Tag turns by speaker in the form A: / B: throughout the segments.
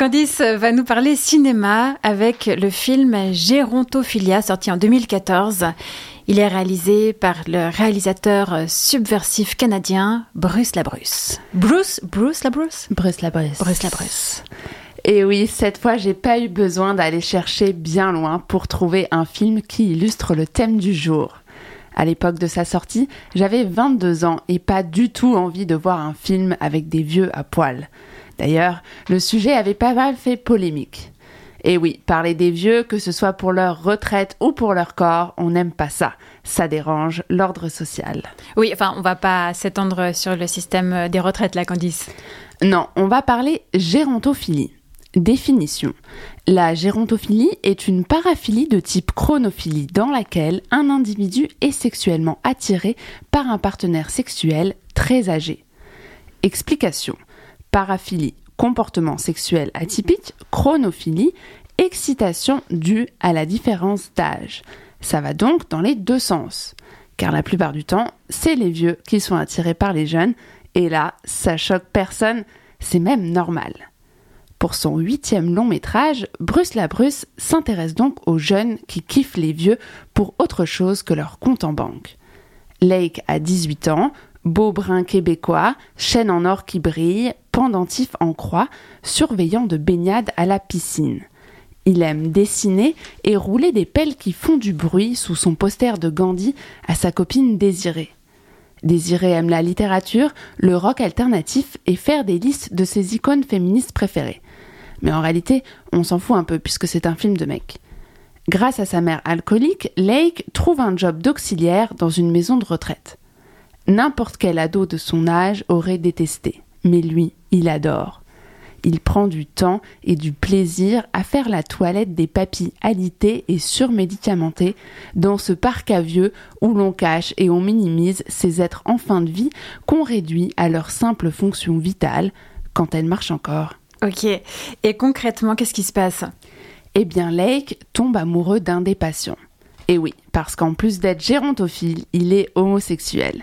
A: Candice va nous parler cinéma avec le film Gérontophilia sorti en 2014. Il est réalisé par le réalisateur subversif canadien Bruce Labrusse. Bruce Bruce Labrusse
B: Bruce Labrusse.
A: Bruce Labrusse.
B: Et oui, cette fois, j'ai pas eu besoin d'aller chercher bien loin pour trouver un film qui illustre le thème du jour. À l'époque de sa sortie, j'avais 22 ans et pas du tout envie de voir un film avec des vieux à poil. D'ailleurs, le sujet avait pas mal fait polémique. Et oui, parler des vieux, que ce soit pour leur retraite ou pour leur corps, on n'aime pas ça. Ça dérange l'ordre social.
A: Oui, enfin, on va pas s'étendre sur le système des retraites là, Candice.
B: Non, on va parler gérontophilie. Définition. La gérontophilie est une paraphilie de type chronophilie dans laquelle un individu est sexuellement attiré par un partenaire sexuel très âgé. Explication. Paraphilie, comportement sexuel atypique, chronophilie, excitation due à la différence d'âge. Ça va donc dans les deux sens. Car la plupart du temps, c'est les vieux qui sont attirés par les jeunes, et là, ça choque personne, c'est même normal. Pour son huitième long métrage, Bruce Labrusse s'intéresse donc aux jeunes qui kiffent les vieux pour autre chose que leur compte en banque. Lake a 18 ans, beau brun québécois, chaîne en or qui brille, pendentif en croix, surveillant de baignade à la piscine. Il aime dessiner et rouler des pelles qui font du bruit sous son poster de Gandhi à sa copine Désirée. Désirée aime la littérature, le rock alternatif et faire des listes de ses icônes féministes préférées. Mais en réalité, on s'en fout un peu puisque c'est un film de mec. Grâce à sa mère alcoolique, Lake trouve un job d'auxiliaire dans une maison de retraite. N'importe quel ado de son âge aurait détesté, mais lui, il adore. Il prend du temps et du plaisir à faire la toilette des papilles alités et surmédicamentés dans ce parc à vieux où l'on cache et on minimise ces êtres en fin de vie qu'on réduit à leur simple fonction vitale quand elles marchent encore.
A: Ok. Et concrètement, qu'est-ce qui se passe?
B: Eh bien, Lake tombe amoureux d'un des patients. Et oui, parce qu'en plus d'être gérontophile, il est homosexuel.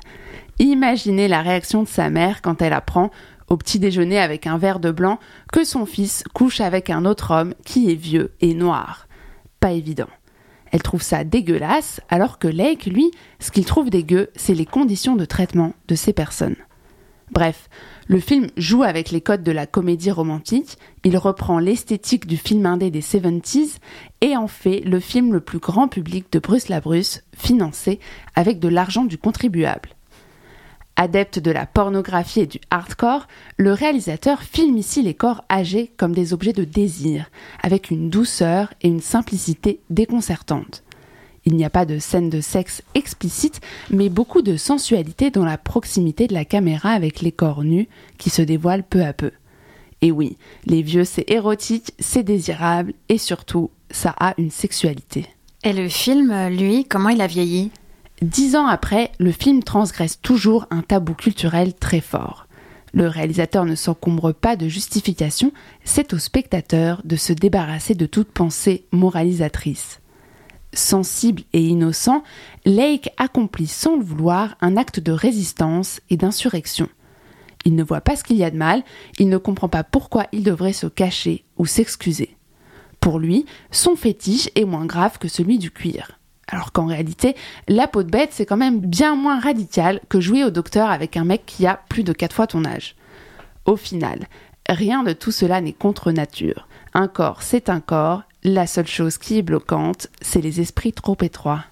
B: Imaginez la réaction de sa mère quand elle apprend, au petit déjeuner avec un verre de blanc, que son fils couche avec un autre homme qui est vieux et noir. Pas évident. Elle trouve ça dégueulasse, alors que Lake, lui, ce qu'il trouve dégueu, c'est les conditions de traitement de ces personnes. Bref, le film joue avec les codes de la comédie romantique, il reprend l'esthétique du film indé des 70s et en fait le film le plus grand public de Bruce Labrusse, financé avec de l'argent du contribuable. Adepte de la pornographie et du hardcore, le réalisateur filme ici les corps âgés comme des objets de désir, avec une douceur et une simplicité déconcertantes. Il n'y a pas de scène de sexe explicite, mais beaucoup de sensualité dans la proximité de la caméra avec les corps nus qui se dévoilent peu à peu. Et oui, les vieux c'est érotique, c'est désirable et surtout, ça a une sexualité.
A: Et le film, lui, comment il a vieilli?
B: Dix ans après, le film transgresse toujours un tabou culturel très fort. Le réalisateur ne s'encombre pas de justification, c'est au spectateur de se débarrasser de toute pensée moralisatrice. Sensible et innocent, Lake accomplit sans le vouloir un acte de résistance et d'insurrection. Il ne voit pas ce qu'il y a de mal, il ne comprend pas pourquoi il devrait se cacher ou s'excuser. Pour lui, son fétiche est moins grave que celui du cuir. Alors qu'en réalité, la peau de bête, c'est quand même bien moins radical que jouer au docteur avec un mec qui a plus de 4 fois ton âge. Au final, rien de tout cela n'est contre nature. Un corps, c'est un corps. La seule chose qui est bloquante, c'est les esprits trop étroits.